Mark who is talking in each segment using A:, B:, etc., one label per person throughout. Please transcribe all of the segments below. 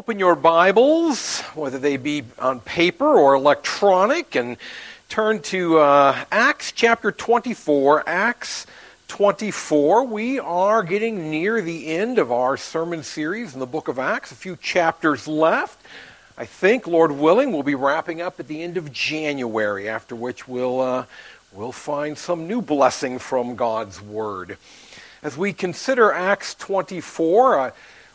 A: Open your Bibles, whether they be on paper or electronic, and turn to uh, Acts chapter 24. Acts 24. We are getting near the end of our sermon series in the book of Acts, a few chapters left. I think, Lord willing, we'll be wrapping up at the end of January, after which we'll, uh, we'll find some new blessing from God's Word. As we consider Acts 24, uh,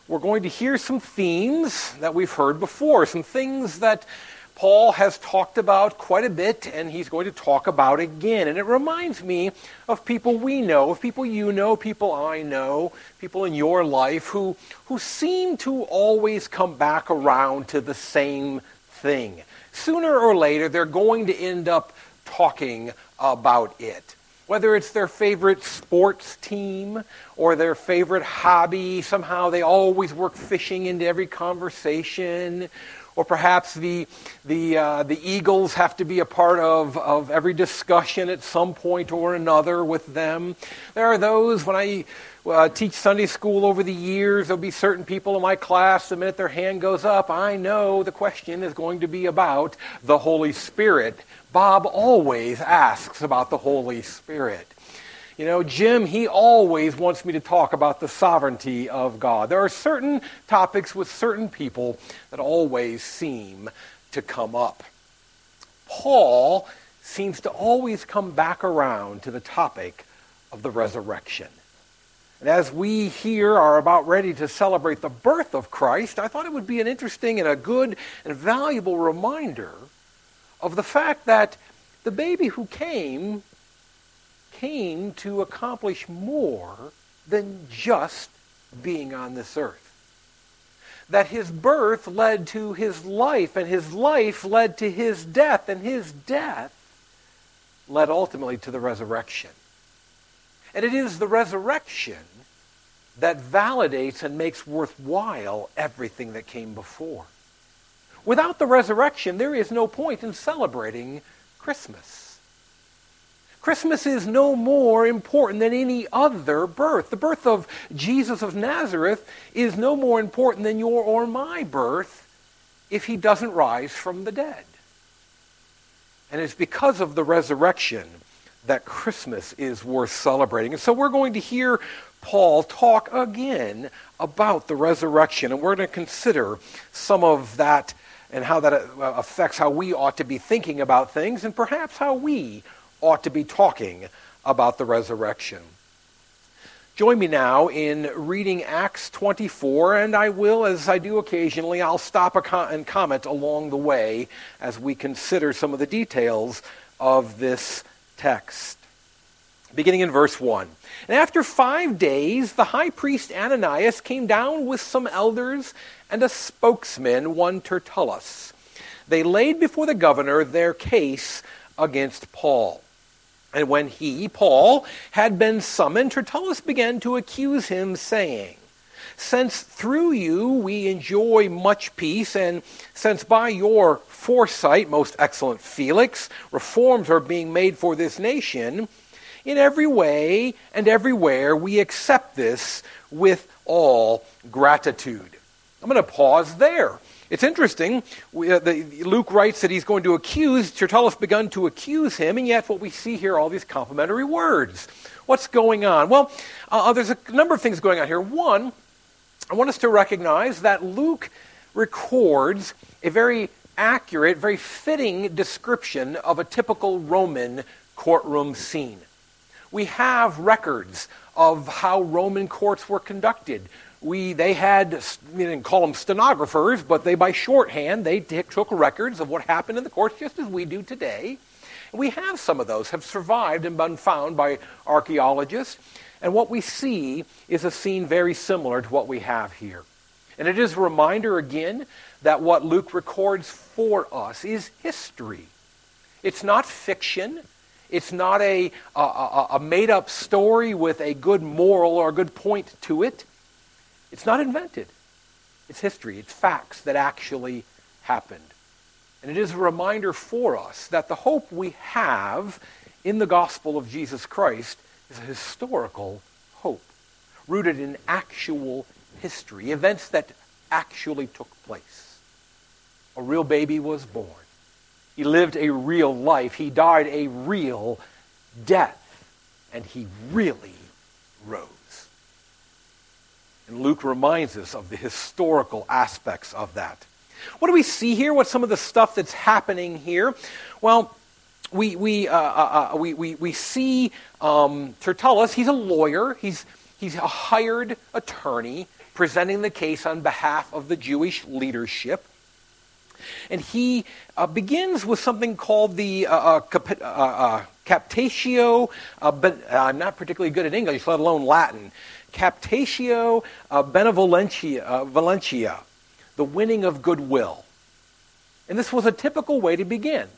A: we're going to hear some themes that we've heard before, some things that Paul has talked about quite a bit, and he's going to talk about again. And it reminds me of people we know, of people you know, people I know, people in your life who, who seem to always come back around to the same thing. Sooner or later, they're going to end up talking about it whether it's their favorite sports team or their favorite hobby, somehow they always work fishing into every conversation, or perhaps the, the, uh, the Eagles have to be a part of, of every discussion at some point or another with them. There are those, when I uh, teach Sunday school over the years, there'll be certain people in my class, the minute their hand goes up, I know the question is going to be about the Holy Spirit Bob always asks about the Holy Spirit. You know, Jim, he always wants me to talk about the sovereignty of God. There are certain topics with certain people that always seem to come up. Paul seems to always come back around to the topic of the resurrection. And as we here are about ready to celebrate the birth of Christ, I thought it would be an interesting and a good and valuable reminder of the fact that the baby who came came to accomplish more than just being on this earth. That his birth led to his life, and his life led to his death, and his death led ultimately to the resurrection. And it is the resurrection that validates and makes worthwhile everything that came before. Without the resurrection, there is no point in celebrating Christmas. Christmas is no more important than any other birth. The birth of Jesus of Nazareth is no more important than your or my birth if he doesn't rise from the dead. And it's because of the resurrection that Christmas is worth celebrating. And so we're going to hear Paul talk again about the resurrection, and we're going to consider some of that and how that uh, affects how we ought to be thinking about things and perhaps how we ought to be talking about the resurrection. Join me now in reading Acts 24, and I will, as I do occasionally, I'll stop and comment along the way as we consider some of the details of this text. Beginning in verse 1. And after five days, the high priest Ananias came down with some elders and a spokesman, one Tertullus. They laid before the governor their case against Paul. And when he, Paul, had been summoned, Tertullus began to accuse him, saying, Since through you we enjoy much peace, and since by your foresight, most excellent Felix, reforms are being made for this nation, in every way and everywhere we accept this with all gratitude. I'm going to pause there. It's interesting. We, uh, the, Luke writes that he's going to accuse, Tertullus begun to accuse him, and yet what we see here are all these complimentary words. What's going on? Well, uh, uh, there's a number of things going on here. One, I want us to recognize that Luke records a very accurate, very fitting description of a typical Roman courtroom scene. We have records of how Roman courts were conducted we they had we didn't call them stenographers, but they by shorthand they t- took records of what happened in the courts, just as we do today. And we have some of those have survived and been found by archaeologists. And what we see is a scene very similar to what we have here. And it is a reminder again that what Luke records for us is history. It's not fiction. It's not a, a, a made up story with a good moral or a good point to it. It's not invented. It's history. It's facts that actually happened. And it is a reminder for us that the hope we have in the gospel of Jesus Christ is a historical hope, rooted in actual history, events that actually took place. A real baby was born. He lived a real life. He died a real death. And he really rose. And Luke reminds us of the historical aspects of that. What do we see here? What's some of the stuff that's happening here? Well, we, we, uh, uh, uh, we, we, we see um, Tertullus, he's a lawyer, he's, he's a hired attorney presenting the case on behalf of the Jewish leadership. And he uh, begins with something called the uh, uh, cap- captatio, but I'm not particularly good at English, let alone Latin. Captatio benevolentia, Valentia, the winning of goodwill. And this was a typical way to begin.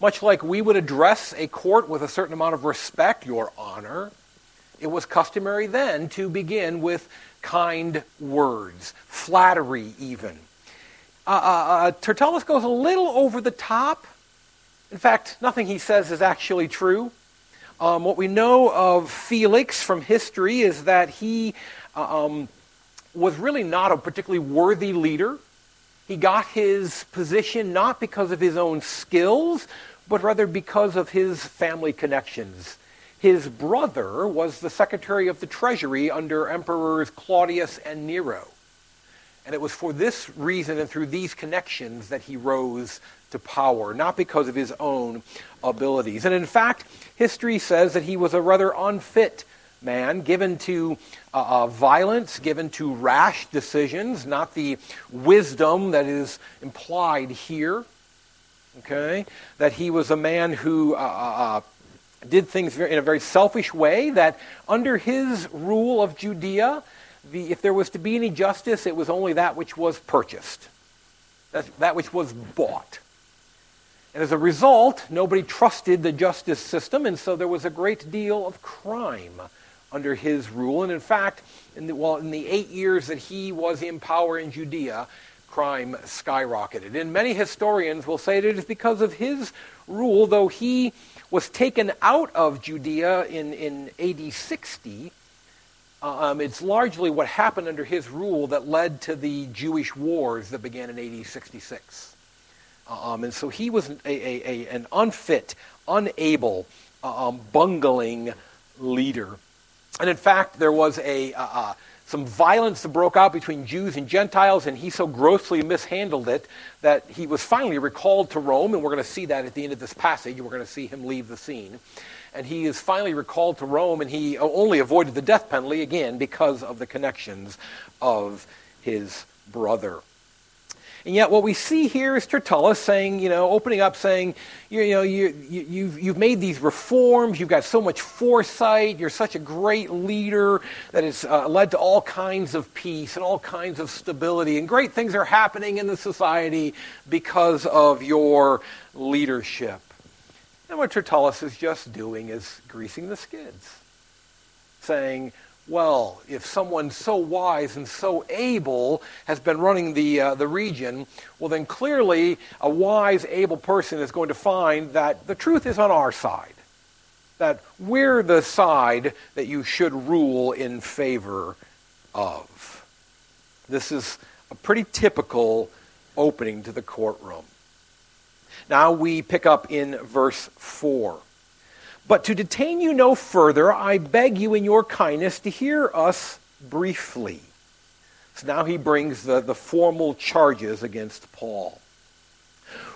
A: Much like we would address a court with a certain amount of respect, your honor, it was customary then to begin with kind words, flattery even. Uh, uh, uh, Tertullus goes a little over the top. In fact, nothing he says is actually true. Um, what we know of Felix from history is that he uh, um, was really not a particularly worthy leader. He got his position not because of his own skills, but rather because of his family connections. His brother was the Secretary of the Treasury under Emperors Claudius and Nero. And it was for this reason and through these connections that he rose to power, not because of his own abilities. And in fact, history says that he was a rather unfit man, given to uh, uh, violence, given to rash decisions, not the wisdom that is implied here. Okay? That he was a man who uh, uh, uh did things in a very selfish way, that under his rule of Judea, the, if there was to be any justice, it was only that which was purchased, that, that which was bought. And as a result, nobody trusted the justice system, and so there was a great deal of crime under his rule. And in fact, in the, well, in the eight years that he was in power in Judea, crime skyrocketed. And many historians will say that it is because of his rule, though he was taken out of Judea in, in AD 60. Um, it's largely what happened under his rule that led to the Jewish wars that began in AD 66. Um, and so he was a, a, a, an unfit, unable, um, bungling leader. And in fact, there was a, uh, uh, some violence that broke out between Jews and Gentiles, and he so grossly mishandled it that he was finally recalled to Rome, and we're going to see that at the end of this passage. We're going to see him leave the scene. And he is finally recalled to Rome, and he only avoided the death penalty again because of the connections of his brother. And yet, what we see here is Tertullus saying, you know, opening up, saying, you, you know, you, you, you've, you've made these reforms, you've got so much foresight, you're such a great leader that has uh, led to all kinds of peace and all kinds of stability, and great things are happening in the society because of your leadership. And what Tertullus is just doing is greasing the skids, saying, well, if someone so wise and so able has been running the, uh, the region, well, then clearly a wise, able person is going to find that the truth is on our side. That we're the side that you should rule in favor of. This is a pretty typical opening to the courtroom. Now we pick up in verse 4. But to detain you no further, I beg you in your kindness to hear us briefly. So now he brings the, the formal charges against Paul.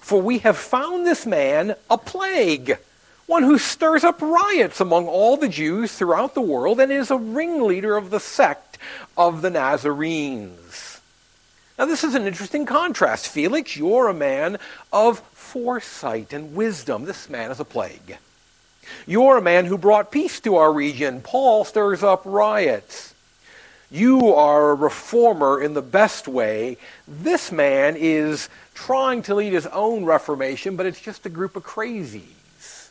A: For we have found this man a plague, one who stirs up riots among all the Jews throughout the world and is a ringleader of the sect of the Nazarenes. Now, this is an interesting contrast. Felix, you're a man of foresight and wisdom. This man is a plague. You're a man who brought peace to our region. Paul stirs up riots. You are a reformer in the best way. This man is trying to lead his own reformation, but it's just a group of crazies.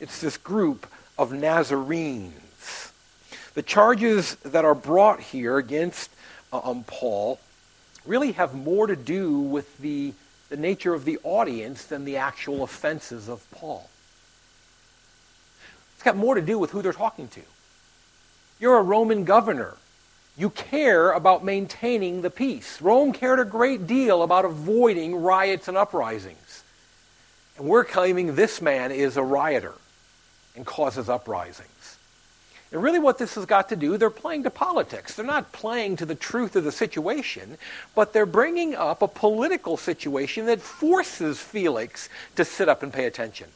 A: It's this group of Nazarenes. The charges that are brought here against uh, um, Paul really have more to do with the, the nature of the audience than the actual offenses of Paul got more to do with who they're talking to. You're a Roman governor. You care about maintaining the peace. Rome cared a great deal about avoiding riots and uprisings. And we're claiming this man is a rioter and causes uprisings. And really, what this has got to do, they're playing to politics. They're not playing to the truth of the situation, but they're bringing up a political situation that forces Felix to sit up and pay attention.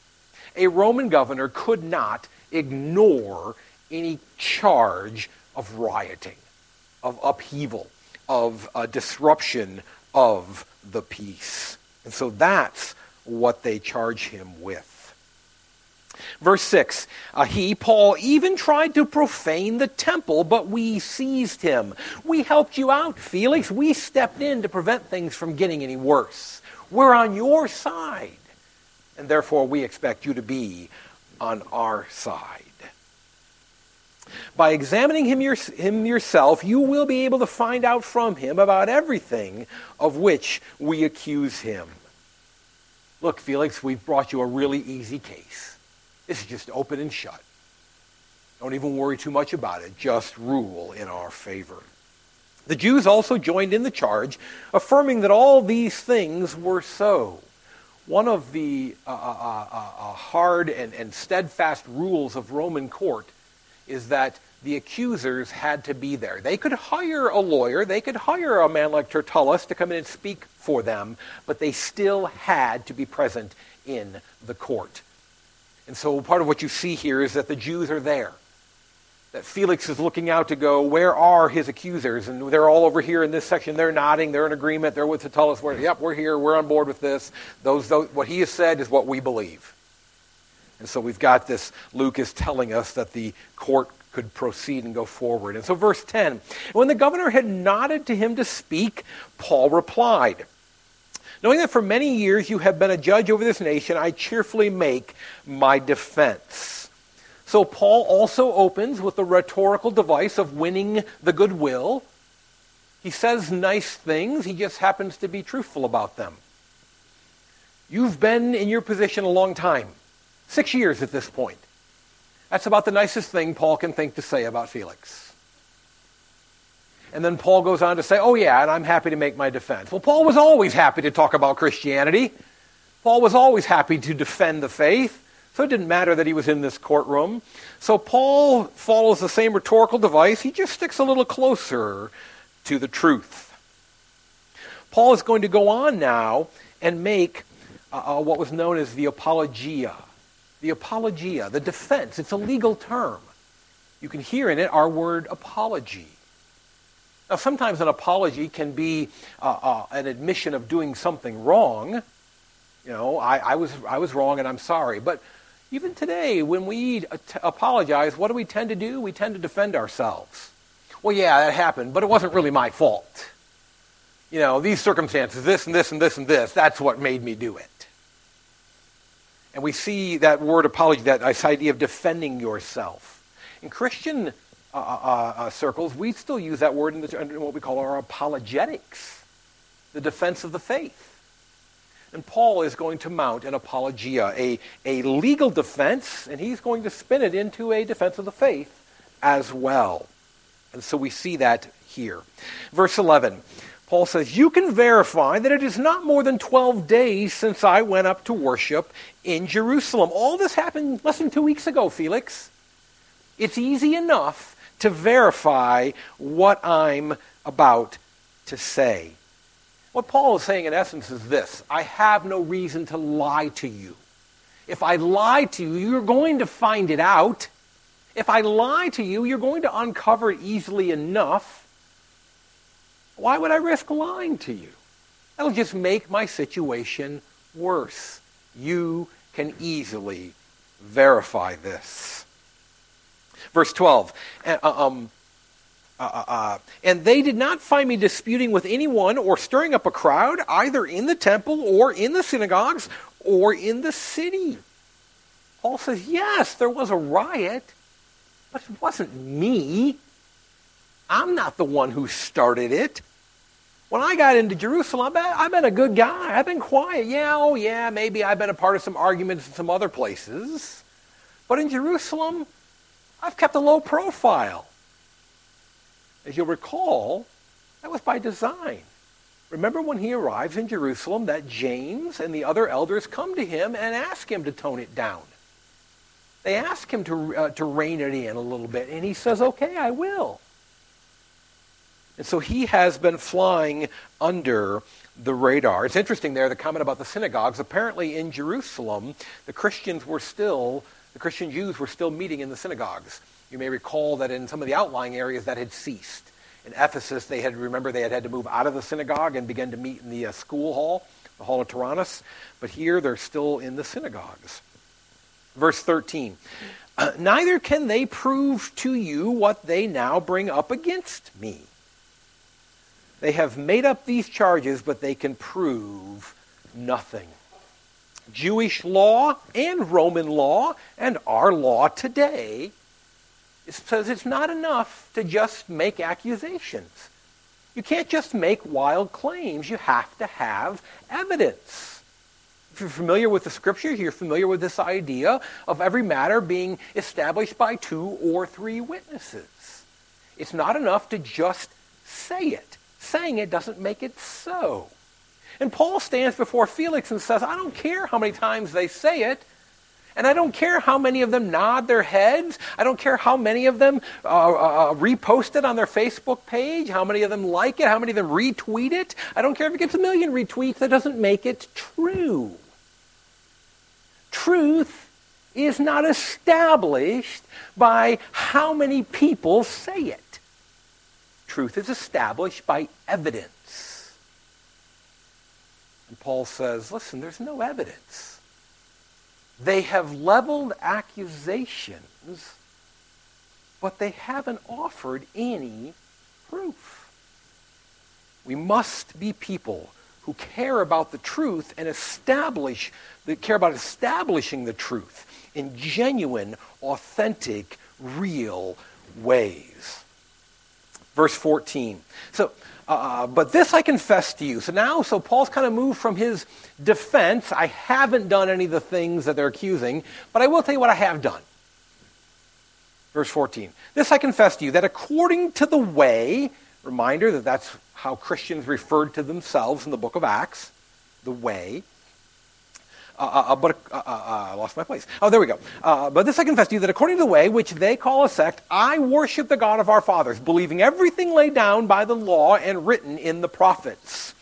A: A Roman governor could not ignore any charge of rioting, of upheaval, of uh, disruption of the peace. And so that's what they charge him with. Verse 6 uh, He, Paul, even tried to profane the temple, but we seized him. We helped you out, Felix. We stepped in to prevent things from getting any worse. We're on your side. And therefore, we expect you to be on our side. By examining him, your, him, yourself, you will be able to find out from him about everything of which we accuse him. Look, Felix, we've brought you a really easy case. This is just open and shut. Don't even worry too much about it. Just rule in our favor. The Jews also joined in the charge, affirming that all these things were so. One of the uh, uh, uh, uh, hard and, and steadfast rules of Roman court is that the accusers had to be there. They could hire a lawyer, they could hire a man like Tertullus to come in and speak for them, but they still had to be present in the court. And so part of what you see here is that the Jews are there. That Felix is looking out to go, where are his accusers? And they're all over here in this section. They're nodding. They're in agreement. They're with Tertullus. We're, yep, we're here. We're on board with this. Those, those, what he has said is what we believe. And so we've got this. Luke is telling us that the court could proceed and go forward. And so, verse 10 When the governor had nodded to him to speak, Paul replied, Knowing that for many years you have been a judge over this nation, I cheerfully make my defense. So Paul also opens with the rhetorical device of winning the goodwill. He says nice things, he just happens to be truthful about them. You've been in your position a long time, six years at this point. That's about the nicest thing Paul can think to say about Felix. And then Paul goes on to say, oh, yeah, and I'm happy to make my defense. Well, Paul was always happy to talk about Christianity. Paul was always happy to defend the faith. So it didn't matter that he was in this courtroom. So Paul follows the same rhetorical device. He just sticks a little closer to the truth. Paul is going to go on now and make uh, uh what was known as the apologia. The apologia, the defense. It's a legal term. You can hear in it our word apology. Now, sometimes an apology can be uh, uh, an admission of doing something wrong. You know, I, I, was, I was wrong and I'm sorry. But even today, when we apologize, what do we tend to do? We tend to defend ourselves. Well, yeah, that happened, but it wasn't really my fault. You know, these circumstances, this and this and this and this, that's what made me do it. And we see that word apology, that idea of defending yourself. In Christian uh, uh, uh, circles, we still use that word in, the, in what we call our apologetics, the defense of the faith. And Paul is going to mount an apologia, a, a legal defense, and he's going to spin it into a defense of the faith as well. And so we see that here. Verse 11, Paul says, You can verify that it is not more than 12 days since I went up to worship in Jerusalem. All this happened less than two weeks ago, Felix. It's easy enough to verify what I'm about to say. What Paul is saying in essence is this I have no reason to lie to you. If I lie to you, you're going to find it out. If I lie to you, you're going to uncover it easily enough. Why would I risk lying to you? That'll just make my situation worse. You can easily verify this. Verse 12. Uh, um, uh, uh, uh, and they did not find me disputing with anyone or stirring up a crowd, either in the temple or in the synagogues or in the city. Paul says, yes, there was a riot, but it wasn't me. I'm not the one who started it. When I got into Jerusalem, I've been a good guy. I've been quiet. Yeah, oh yeah, maybe I've been a part of some arguments in some other places. But in Jerusalem, I've kept a low profile. As you'll recall, that was by design. Remember when he arrives in Jerusalem that James and the other elders come to him and ask him to tone it down. They ask him to, uh, to rein it in a little bit, and he says, okay, I will. And so he has been flying under the radar. It's interesting there, the comment about the synagogues. Apparently in Jerusalem, the Christians were still, the Christian Jews were still meeting in the synagogues. You may recall that in some of the outlying areas that had ceased. In Ephesus, they had, remember, they had had to move out of the synagogue and begin to meet in the uh, school hall, the Hall of Tyrannus. But here, they're still in the synagogues. Verse 13. Uh, Neither can they prove to you what they now bring up against me. They have made up these charges, but they can prove nothing. Jewish law and Roman law and our law today says it's not enough to just make accusations. You can't just make wild claims. You have to have evidence. If you're familiar with the scriptures, you're familiar with this idea of every matter being established by two or three witnesses. It's not enough to just say it. Saying it doesn't make it so. And Paul stands before Felix and says, I don't care how many times they say it. And I don't care how many of them nod their heads. I don't care how many of them uh, uh, uh, repost it on their Facebook page, how many of them like it, how many of them retweet it. I don't care if it gets a million retweets. That doesn't make it true. Truth is not established by how many people say it. Truth is established by evidence. And Paul says, listen, there's no evidence. They have leveled accusations, but they haven't offered any proof. We must be people who care about the truth and establish, that care about establishing the truth in genuine, authentic, real ways. Verse 14. So uh, but this I confess to you. So now, so Paul's kind of moved from his defense. I haven't done any of the things that they're accusing, but I will tell you what I have done. Verse 14. This I confess to you, that according to the way, reminder that that's how Christians referred to themselves in the book of Acts, the way, uh, uh, uh, but uh, I lost my place. Oh, there we go. but this I confess to you that according to the way which they call a sect, I worship the God of our fathers, believing everything laid down by the law and written in the prophets.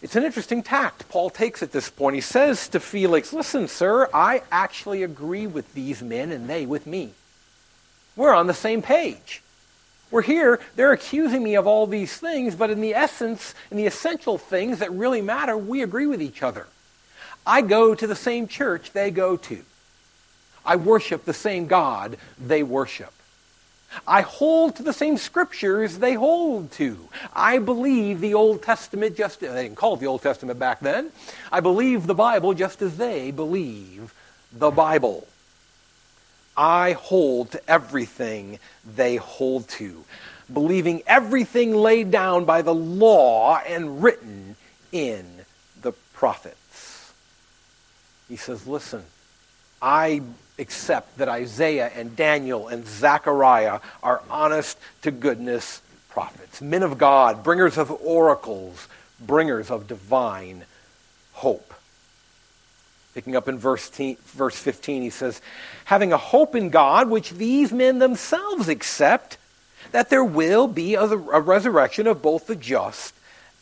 A: It's an interesting tact Paul takes at this point. He says to Felix, Listen, sir, I actually agree with these men and they with me. We're on the same page. We're here, they're accusing me of all these things, but in the essence, in the essential things that really matter, we agree with each other. I go to the same church they go to. I worship the same God they worship. I hold to the same scriptures they hold to. I believe the Old Testament just, they didn't call it the Old Testament back then. I believe the Bible just as they believe the Bible. I hold to everything they hold to, believing everything laid down by the law and written in the prophets. He says, Listen, I accept that Isaiah and Daniel and Zechariah are honest to goodness prophets, men of God, bringers of oracles, bringers of divine hope. Picking up in verse, verse 15, he says, Having a hope in God, which these men themselves accept, that there will be a, a resurrection of both the just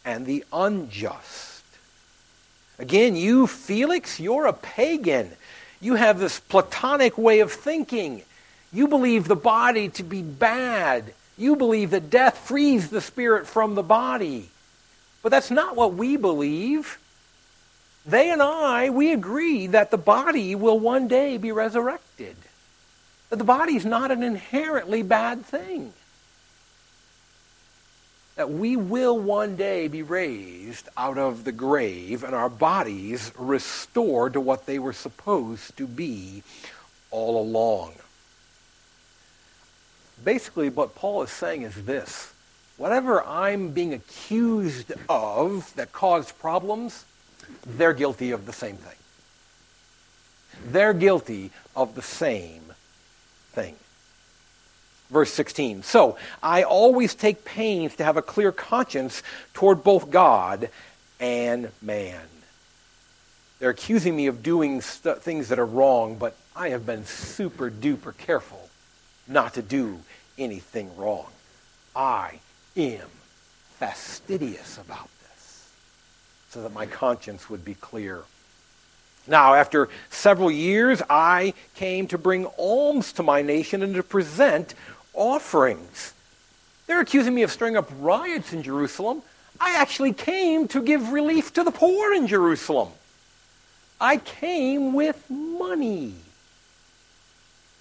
A: and the unjust. Again, you, Felix, you're a pagan. You have this Platonic way of thinking. You believe the body to be bad. You believe that death frees the spirit from the body. But that's not what we believe. They and I, we agree that the body will one day be resurrected. That the body is not an inherently bad thing that we will one day be raised out of the grave and our bodies restored to what they were supposed to be all along. Basically, what Paul is saying is this whatever I'm being accused of that caused problems, they're guilty of the same thing. They're guilty of the same thing. Verse 16. So, I always take pains to have a clear conscience toward both God and man. They're accusing me of doing st- things that are wrong, but I have been super duper careful not to do anything wrong. I am fastidious about this so that my conscience would be clear. Now, after several years, I came to bring alms to my nation and to present offerings. They're accusing me of stirring up riots in Jerusalem. I actually came to give relief to the poor in Jerusalem. I came with money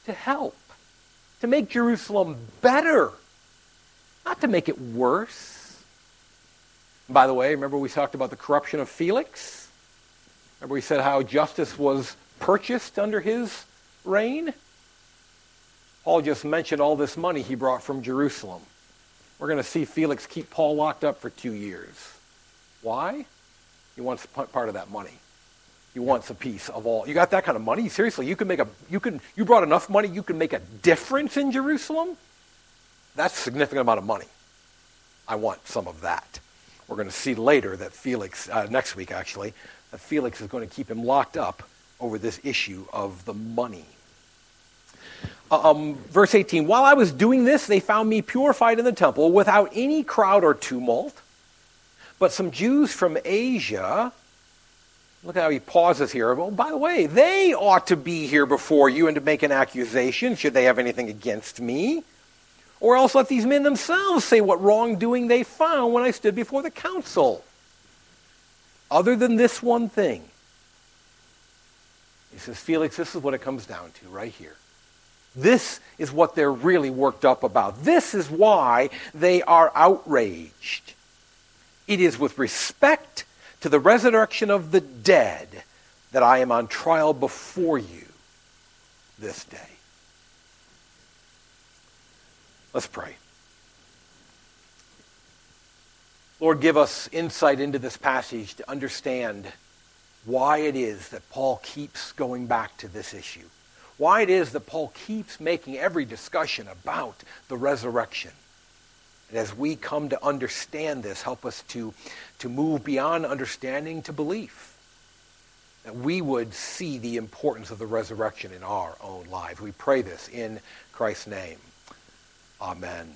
A: to help, to make Jerusalem better, not to make it worse. By the way, remember we talked about the corruption of Felix? Remember we said how justice was purchased under his reign? Paul just mentioned all this money he brought from Jerusalem. We're going to see Felix keep Paul locked up for two years. Why? He wants part of that money. He wants a piece of all. You got that kind of money? Seriously, you can make a you can you brought enough money you can make a difference in Jerusalem? That's a significant amount of money. I want some of that. We're going to see later that Felix uh, next week actually that Felix is going to keep him locked up over this issue of the money. Uh, um, verse 18 While I was doing this, they found me purified in the temple without any crowd or tumult. But some Jews from Asia Look how he pauses here. Well, by the way, they ought to be here before you and to make an accusation should they have anything against me. Or else let these men themselves say what wrongdoing they found when I stood before the council. Other than this one thing. He says, Felix, this is what it comes down to right here. This is what they're really worked up about. This is why they are outraged. It is with respect to the resurrection of the dead that I am on trial before you this day. Let's pray. Lord, give us insight into this passage to understand why it is that Paul keeps going back to this issue. Why it is that Paul keeps making every discussion about the resurrection. And as we come to understand this, help us to, to move beyond understanding to belief. That we would see the importance of the resurrection in our own lives. We pray this in Christ's name. Amen.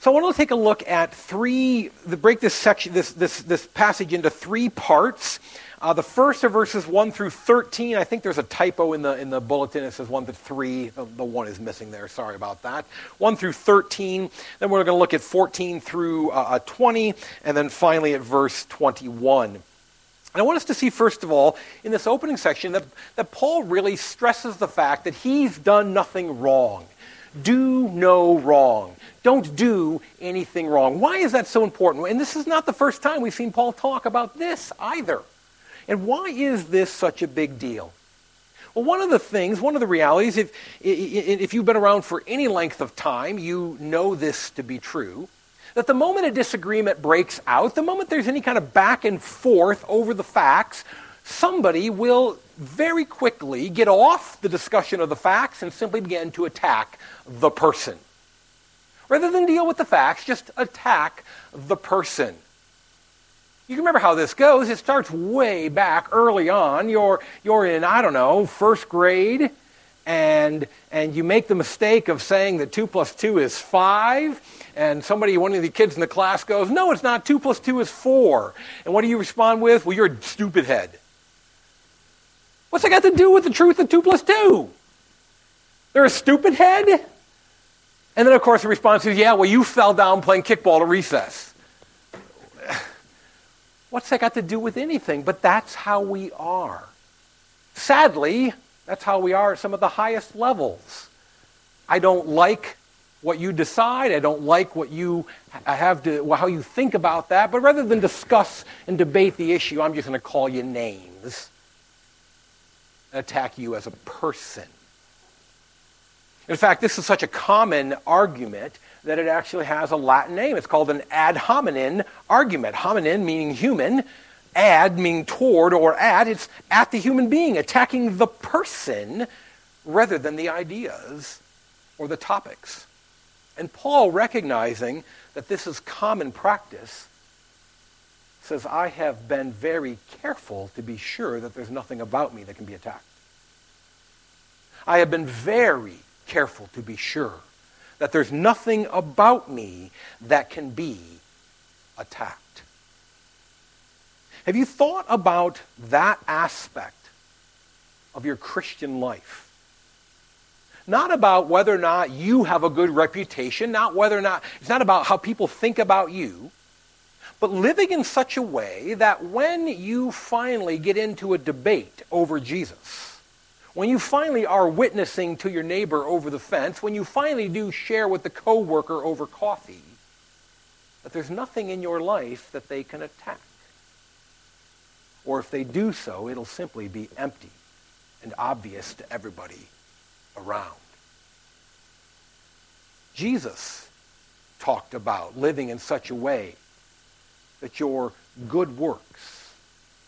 A: So I want to take a look at three, break this section, this, this, this passage into three parts. Uh, the first are verses 1 through 13. I think there's a typo in the, in the bulletin. It says 1 to 3. The, the 1 is missing there. Sorry about that. 1 through 13. Then we're going to look at 14 through uh, uh 20. And then finally at verse 21. And I want us to see, first of all, in this opening section, that, that Paul really stresses the fact that he's done nothing wrong. Do no wrong. Don't do anything wrong. Why is that so important? And this is not the first time we've seen Paul talk about this either. And why is this such a big deal? Well, one of the things, one of the realities, if, if you've been around for any length of time, you know this to be true, that the moment a disagreement breaks out, the moment there's any kind of back and forth over the facts, somebody will very quickly get off the discussion of the facts and simply begin to attack the person. Rather than deal with the facts, just attack the person. You can remember how this goes. It starts way back early on. You're, you're in, I don't know, first grade, and, and you make the mistake of saying that 2 plus 2 is 5, and somebody, one of the kids in the class goes, No, it's not. 2 plus 2 is 4. And what do you respond with? Well, you're a stupid head. What's that got to do with the truth of 2 plus 2? They're a stupid head? And then, of course, the response is, Yeah, well, you fell down playing kickball at recess. What's that got to do with anything? But that's how we are. Sadly, that's how we are at some of the highest levels. I don't like what you decide. I don't like what you have to, well, how you think about that. But rather than discuss and debate the issue, I'm just going to call you names and attack you as a person. In fact, this is such a common argument that it actually has a Latin name. It's called an ad hominem argument. Hominem meaning human, ad meaning toward or at. It's at the human being, attacking the person rather than the ideas or the topics. And Paul, recognizing that this is common practice, says, I have been very careful to be sure that there's nothing about me that can be attacked. I have been very careful to be sure that there's nothing about me that can be attacked. Have you thought about that aspect of your Christian life? Not about whether or not you have a good reputation, not whether or not, it's not about how people think about you, but living in such a way that when you finally get into a debate over Jesus, when you finally are witnessing to your neighbor over the fence, when you finally do share with the coworker over coffee, that there's nothing in your life that they can attack. Or if they do so, it'll simply be empty and obvious to everybody around. Jesus talked about living in such a way that your good works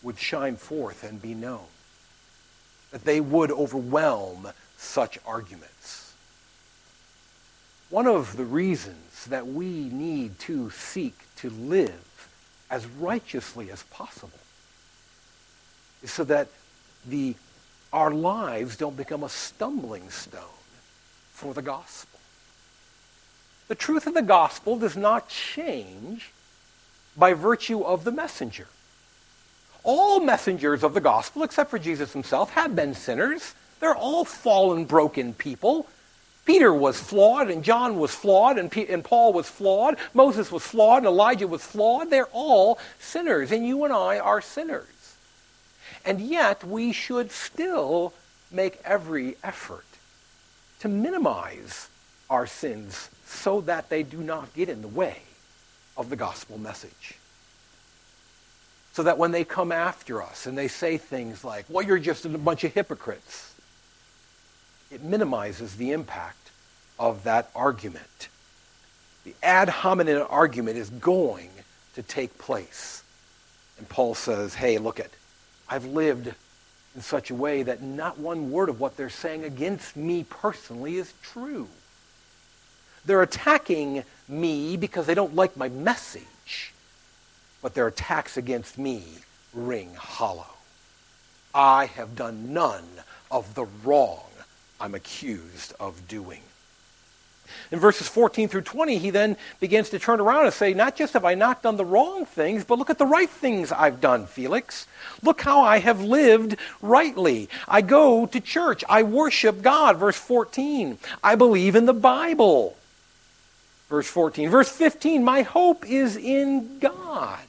A: would shine forth and be known, that they would overwhelm such arguments. One of the reasons that we need to seek to live as righteously as possible is so that the our lives don't become a stumbling stone for the gospel. The truth of the gospel does not change by virtue of the messenger. All messengers of the gospel, except for Jesus himself, have been sinners. They're all fallen, broken people. Peter was flawed, and John was flawed, and, P- and Paul was flawed. Moses was flawed, and Elijah was flawed. They're all sinners, and you and I are sinners. And yet, we should still make every effort to minimize our sins so that they do not get in the way of the gospel message. So that when they come after us and they say things like, well, you're just a bunch of hypocrites, it minimizes the impact of that argument. The ad hominem argument is going to take place. And Paul says, hey, look at I've lived in such a way that not one word of what they're saying against me personally is true. They're attacking me because they don't like my message, but their attacks against me ring hollow. I have done none of the wrong I'm accused of doing. In verses 14 through 20, he then begins to turn around and say, Not just have I not done the wrong things, but look at the right things I've done, Felix. Look how I have lived rightly. I go to church. I worship God. Verse 14. I believe in the Bible. Verse 14. Verse 15. My hope is in God.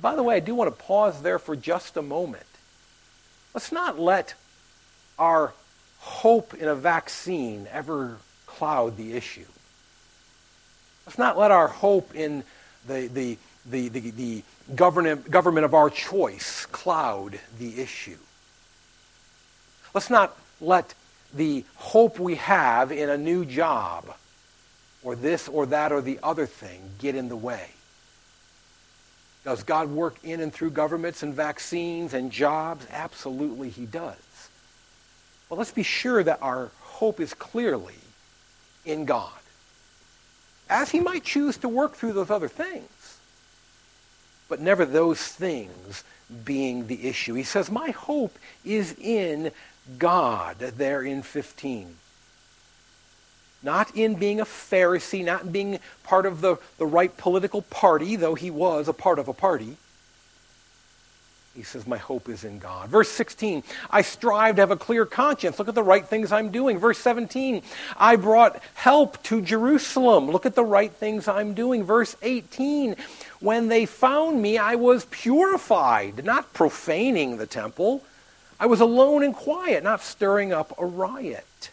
A: By the way, I do want to pause there for just a moment. Let's not let our hope in a vaccine ever cloud the issue. Let's not let our hope in the, the, the, the, the government, government of our choice cloud the issue. Let's not let the hope we have in a new job or this or that or the other thing get in the way. Does God work in and through governments and vaccines and jobs? Absolutely, he does. Well, let's be sure that our hope is clearly in God. As he might choose to work through those other things. But never those things being the issue. He says, My hope is in God, there in 15. Not in being a Pharisee, not in being part of the, the right political party, though he was a part of a party. He says, My hope is in God. Verse 16, I strive to have a clear conscience. Look at the right things I'm doing. Verse 17, I brought help to Jerusalem. Look at the right things I'm doing. Verse 18, when they found me, I was purified, not profaning the temple. I was alone and quiet, not stirring up a riot.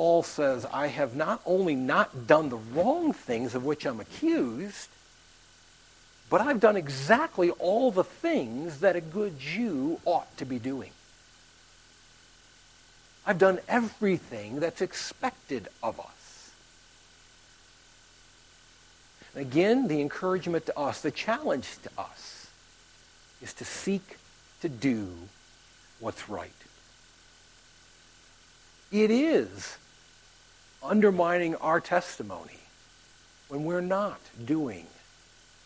A: Paul says, I have not only not done the wrong things of which I'm accused, but I've done exactly all the things that a good Jew ought to be doing. I've done everything that's expected of us. Again, the encouragement to us, the challenge to us, is to seek to do what's right. It is undermining our testimony when we're not doing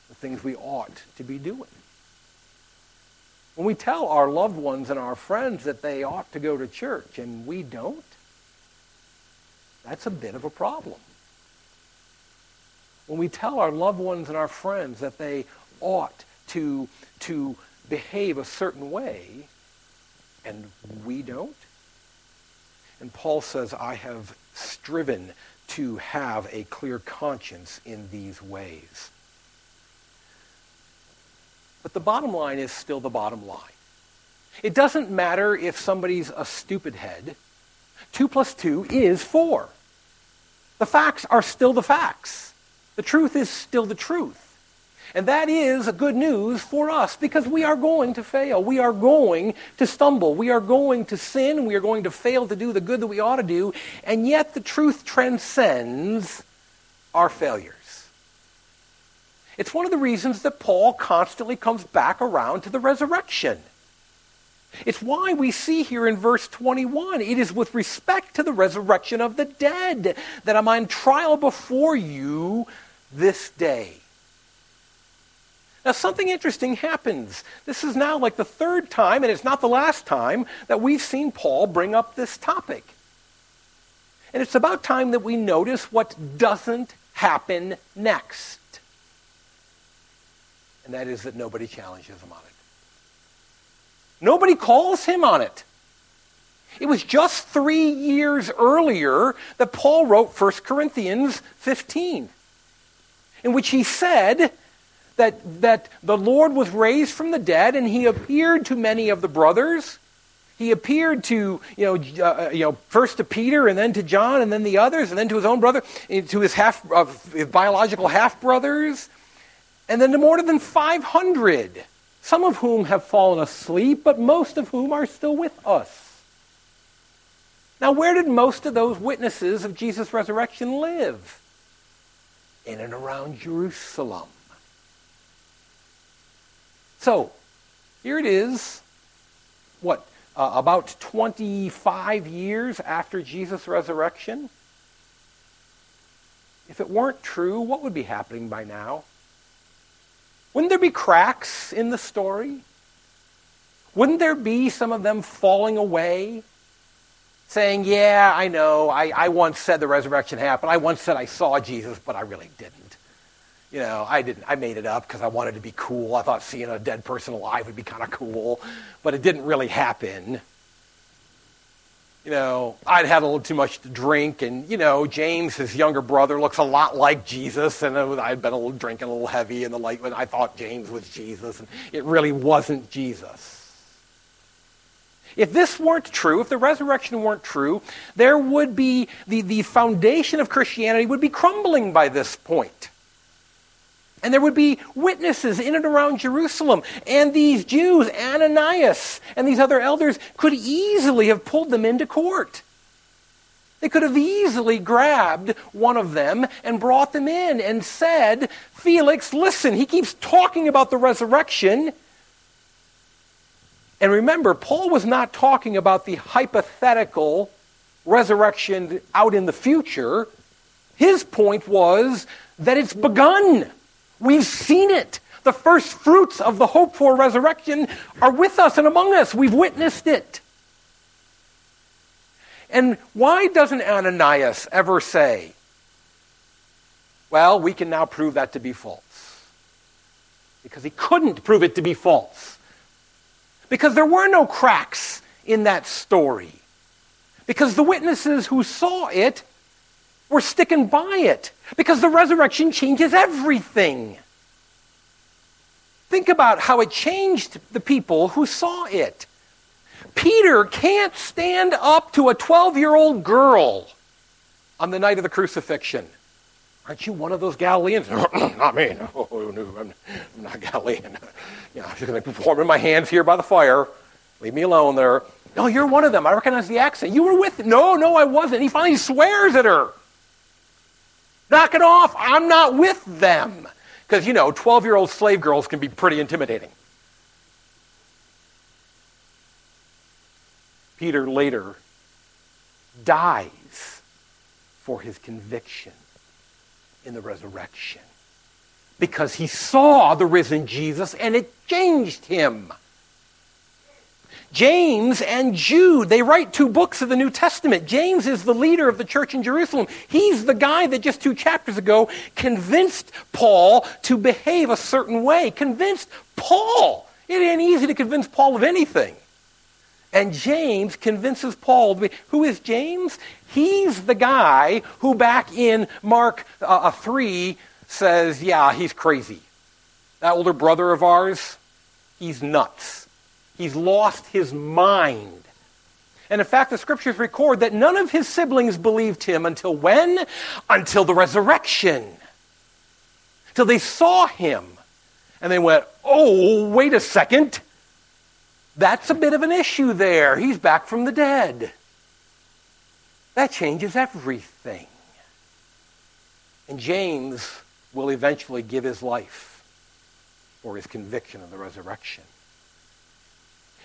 A: the things we ought to be doing. When we tell our loved ones and our friends that they ought to go to church and we don't, that's a bit of a problem. When we tell our loved ones and our friends that they ought to, to behave a certain way and we don't, and Paul says, I have striven to have a clear conscience in these ways. But the bottom line is still the bottom line. It doesn't matter if somebody's a stupid head. 2 plus 2 is 4. The facts are still the facts. The truth is still the truth. And that is good news for us because we are going to fail. We are going to stumble. We are going to sin. We are going to fail to do the good that we ought to do. And yet the truth transcends our failures. It's one of the reasons that Paul constantly comes back around to the resurrection. It's why we see here in verse 21 it is with respect to the resurrection of the dead that I'm on trial before you this day. Now, something interesting happens. This is now like the third time, and it's not the last time, that we've seen Paul bring up this topic. And it's about time that we notice what doesn't happen next and that is that nobody challenges him on it. Nobody calls him on it. It was just three years earlier that Paul wrote 1 Corinthians 15, in which he said that, that the Lord was raised from the dead and he appeared to many of the brothers. He appeared to, you know, uh, you know, first to Peter and then to John and then the others and then to his own brother, to his half, uh, his biological half brothers and then to more than 500, some of whom have fallen asleep, but most of whom are still with us. Now, where did most of those witnesses of Jesus' resurrection live? In and around Jerusalem. So, here it is, what, uh, about 25 years after Jesus' resurrection? If it weren't true, what would be happening by now? Wouldn't there be cracks in the story? Wouldn't there be some of them falling away? Saying, yeah, I know, I, I once said the resurrection happened. I once said I saw Jesus, but I really didn't. You know, I didn't. I made it up because I wanted to be cool. I thought seeing a dead person alive would be kind of cool, but it didn't really happen you know, I'd had a little too much to drink, and, you know, James, his younger brother, looks a lot like Jesus, and I'd been a little drinking a little heavy in the light when I thought James was Jesus, and it really wasn't Jesus. If this weren't true, if the resurrection weren't true, there would be, the, the foundation of Christianity would be crumbling by this point. And there would be witnesses in and around Jerusalem. And these Jews, Ananias and these other elders, could easily have pulled them into court. They could have easily grabbed one of them and brought them in and said, Felix, listen, he keeps talking about the resurrection. And remember, Paul was not talking about the hypothetical resurrection out in the future. His point was that it's begun. We've seen it. The first fruits of the hope for resurrection are with us and among us. We've witnessed it. And why doesn't Ananias ever say, well, we can now prove that to be false? Because he couldn't prove it to be false. Because there were no cracks in that story. Because the witnesses who saw it were sticking by it because the resurrection changes everything. Think about how it changed the people who saw it. Peter can't stand up to a 12 year old girl on the night of the crucifixion. Aren't you one of those Galileans? not me. No, no, I'm, not Galilean. Know, I'm just going to perform in my hands here by the fire. Leave me alone there. No, you're one of them. I recognize the accent. You were with. No, no, I wasn't. He finally swears at her. Knock it off. I'm not with them. Because, you know, 12 year old slave girls can be pretty intimidating. Peter later dies for his conviction in the resurrection because he saw the risen Jesus and it changed him. James and Jude, they write two books of the New Testament. James is the leader of the church in Jerusalem. He's the guy that just two chapters ago convinced Paul to behave a certain way. Convinced Paul. It ain't easy to convince Paul of anything. And James convinces Paul. Be, who is James? He's the guy who, back in Mark uh, 3, says, Yeah, he's crazy. That older brother of ours, he's nuts. He's lost his mind. And in fact, the scriptures record that none of his siblings believed him until when? Until the resurrection. Till they saw him. And they went, Oh, wait a second. That's a bit of an issue there. He's back from the dead. That changes everything. And James will eventually give his life for his conviction of the resurrection.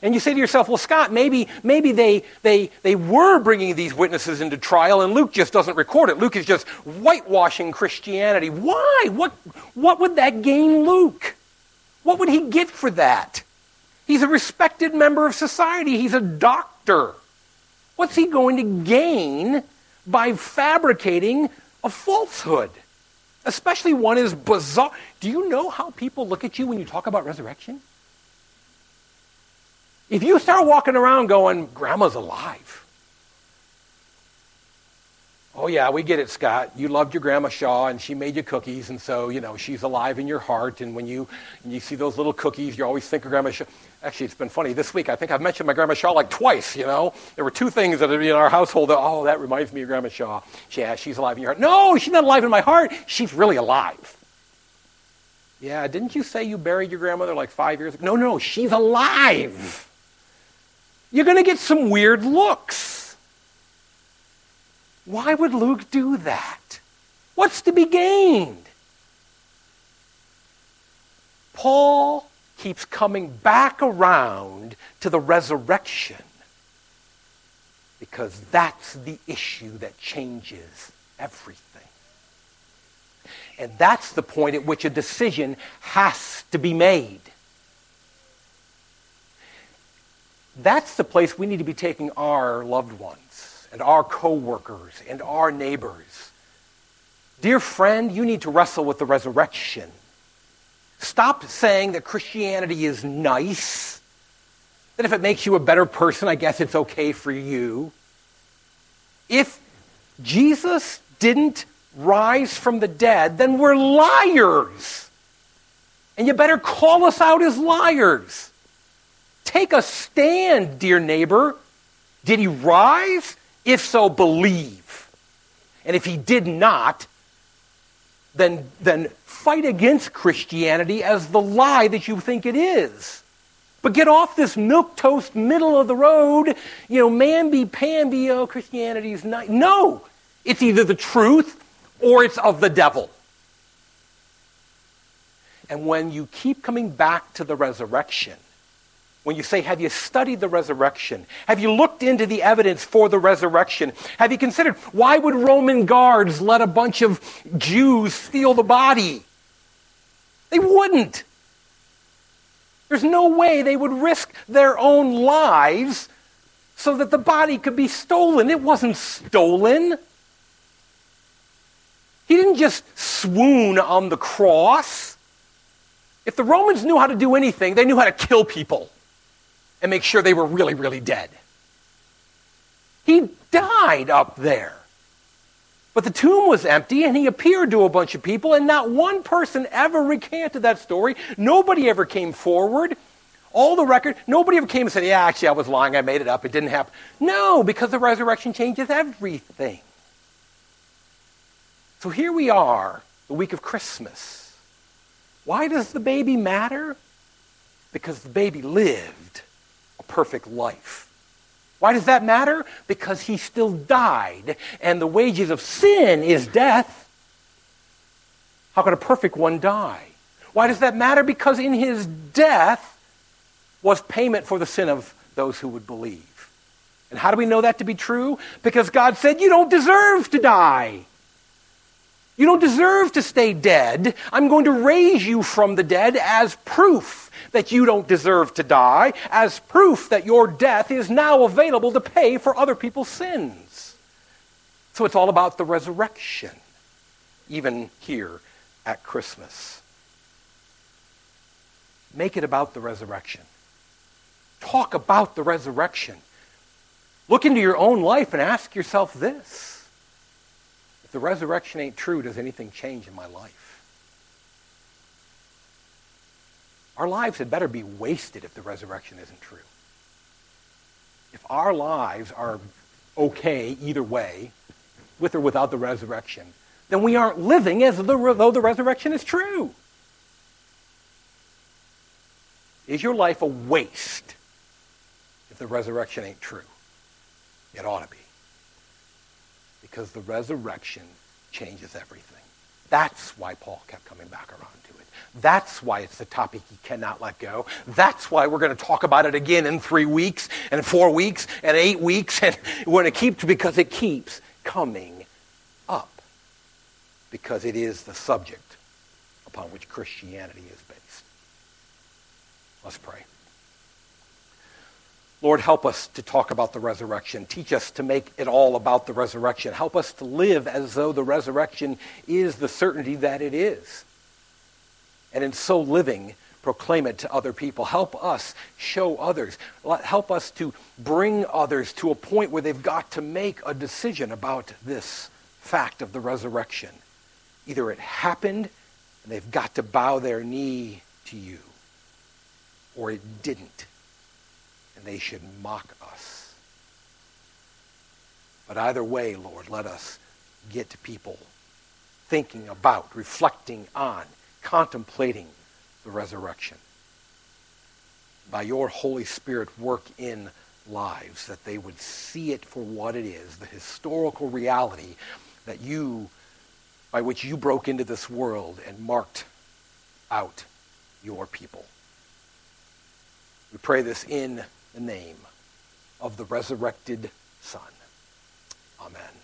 A: And you say to yourself, well, Scott, maybe, maybe they, they, they were bringing these witnesses into trial and Luke just doesn't record it. Luke is just whitewashing Christianity. Why? What, what would that gain Luke? What would he get for that? He's a respected member of society. He's a doctor. What's he going to gain by fabricating a falsehood? Especially one as bizarre. Do you know how people look at you when you talk about resurrection? If you start walking around going, Grandma's alive, Oh, yeah, we get it, Scott. You loved your Grandma Shaw, and she made you cookies, and so, you know, she's alive in your heart. And when you, you see those little cookies, you always think of Grandma Shaw. Actually, it's been funny. This week, I think I've mentioned my Grandma Shaw like twice, you know. There were two things that are in our household that, oh, that reminds me of Grandma Shaw. Yeah, she's alive in your heart. No, she's not alive in my heart. She's really alive. Yeah, didn't you say you buried your grandmother like five years ago? No, no, she's alive. You're going to get some weird looks. Why would Luke do that? What's to be gained? Paul keeps coming back around to the resurrection because that's the issue that changes everything. And that's the point at which a decision has to be made. That's the place we need to be taking our loved ones and our coworkers and our neighbors. Dear friend, you need to wrestle with the resurrection. Stop saying that Christianity is nice, that if it makes you a better person, I guess it's okay for you. If Jesus didn't rise from the dead, then we're liars. And you better call us out as liars. Take a stand, dear neighbor. Did he rise? If so, believe. And if he did not, then, then fight against Christianity as the lie that you think it is. But get off this milk toast middle of the road, you know, mamby pamby, oh, Christianity's not. No! It's either the truth or it's of the devil. And when you keep coming back to the resurrection, when you say, Have you studied the resurrection? Have you looked into the evidence for the resurrection? Have you considered why would Roman guards let a bunch of Jews steal the body? They wouldn't. There's no way they would risk their own lives so that the body could be stolen. It wasn't stolen. He didn't just swoon on the cross. If the Romans knew how to do anything, they knew how to kill people and make sure they were really, really dead. He died up there. But the tomb was empty, and he appeared to a bunch of people, and not one person ever recanted that story. Nobody ever came forward. All the record, nobody ever came and said, Yeah, actually, I was lying. I made it up. It didn't happen. No, because the resurrection changes everything. So here we are, the week of Christmas. Why does the baby matter? Because the baby lived perfect life. Why does that matter? Because he still died, and the wages of sin is death. How could a perfect one die? Why does that matter? Because in his death was payment for the sin of those who would believe. And how do we know that to be true? Because God said, You don't deserve to die. You don't deserve to stay dead. I'm going to raise you from the dead as proof that you don't deserve to die, as proof that your death is now available to pay for other people's sins. So it's all about the resurrection, even here at Christmas. Make it about the resurrection. Talk about the resurrection. Look into your own life and ask yourself this If the resurrection ain't true, does anything change in my life? Our lives had better be wasted if the resurrection isn't true. If our lives are okay either way, with or without the resurrection, then we aren't living as though the resurrection is true. Is your life a waste if the resurrection ain't true? It ought to be. Because the resurrection changes everything. That's why Paul kept coming back around to it. That's why it's the topic he cannot let go. That's why we're going to talk about it again in three weeks, and four weeks, and eight weeks, and we're going to keep because it keeps coming up. Because it is the subject upon which Christianity is based. Let's pray. Lord, help us to talk about the resurrection. Teach us to make it all about the resurrection. Help us to live as though the resurrection is the certainty that it is. And in so living, proclaim it to other people. Help us show others. Help us to bring others to a point where they've got to make a decision about this fact of the resurrection. Either it happened and they've got to bow their knee to you, or it didn't and they should mock us. But either way, Lord, let us get people thinking about, reflecting on, contemplating the resurrection. By your Holy Spirit, work in lives that they would see it for what it is, the historical reality that you, by which you broke into this world and marked out your people. We pray this in the name of the resurrected Son. Amen.